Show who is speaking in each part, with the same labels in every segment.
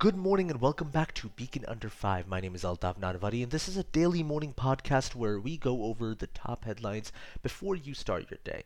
Speaker 1: Good morning and welcome back to Beacon Under 5. My name is Altaf Nanavati and this is a daily morning podcast where we go over the top headlines before you start your day.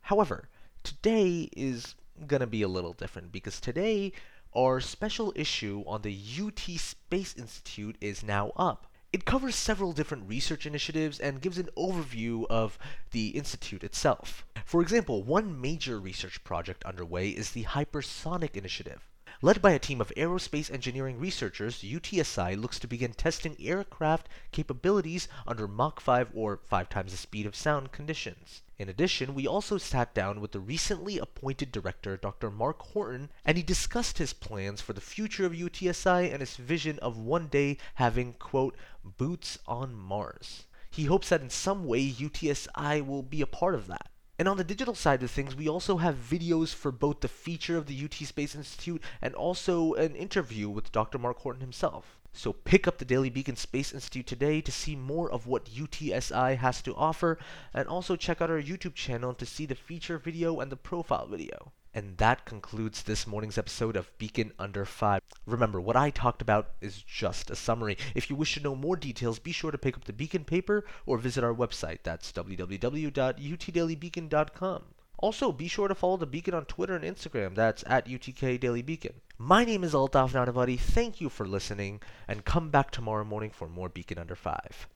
Speaker 1: However, today is going to be a little different because today our special issue on the UT Space Institute is now up. It covers several different research initiatives and gives an overview of the institute itself. For example, one major research project underway is the Hypersonic Initiative. Led by a team of aerospace engineering researchers, UTSI looks to begin testing aircraft capabilities under Mach 5 or 5 times the speed of sound conditions. In addition, we also sat down with the recently appointed director, Dr. Mark Whorton, and he discussed his plans for the future of UTSI and his vision of one day having, quote, boots on Mars. He hopes that in some way UTSI will be a part of that. And on the digital side of things, we also have videos for both the feature of the UT Space Institute and also an interview with Dr. Mark Whorton himself. So pick up the Daily Beacon Space Institute today to see more of what UTSI has to offer, and also check out our YouTube channel to see the feature video and the profile video. And that concludes this morning's episode of Beacon Under 5. Remember, what I talked about is just a summary. If you wish to know more details, be sure to pick up the Beacon paper or visit our website. That's www.utdailybeacon.com. Also, be sure to follow the Beacon on Twitter and Instagram. That's at UTK Daily Beacon. My name is Altaf Nanavati. Thank you for listening, and come back tomorrow morning for more Beacon Under 5.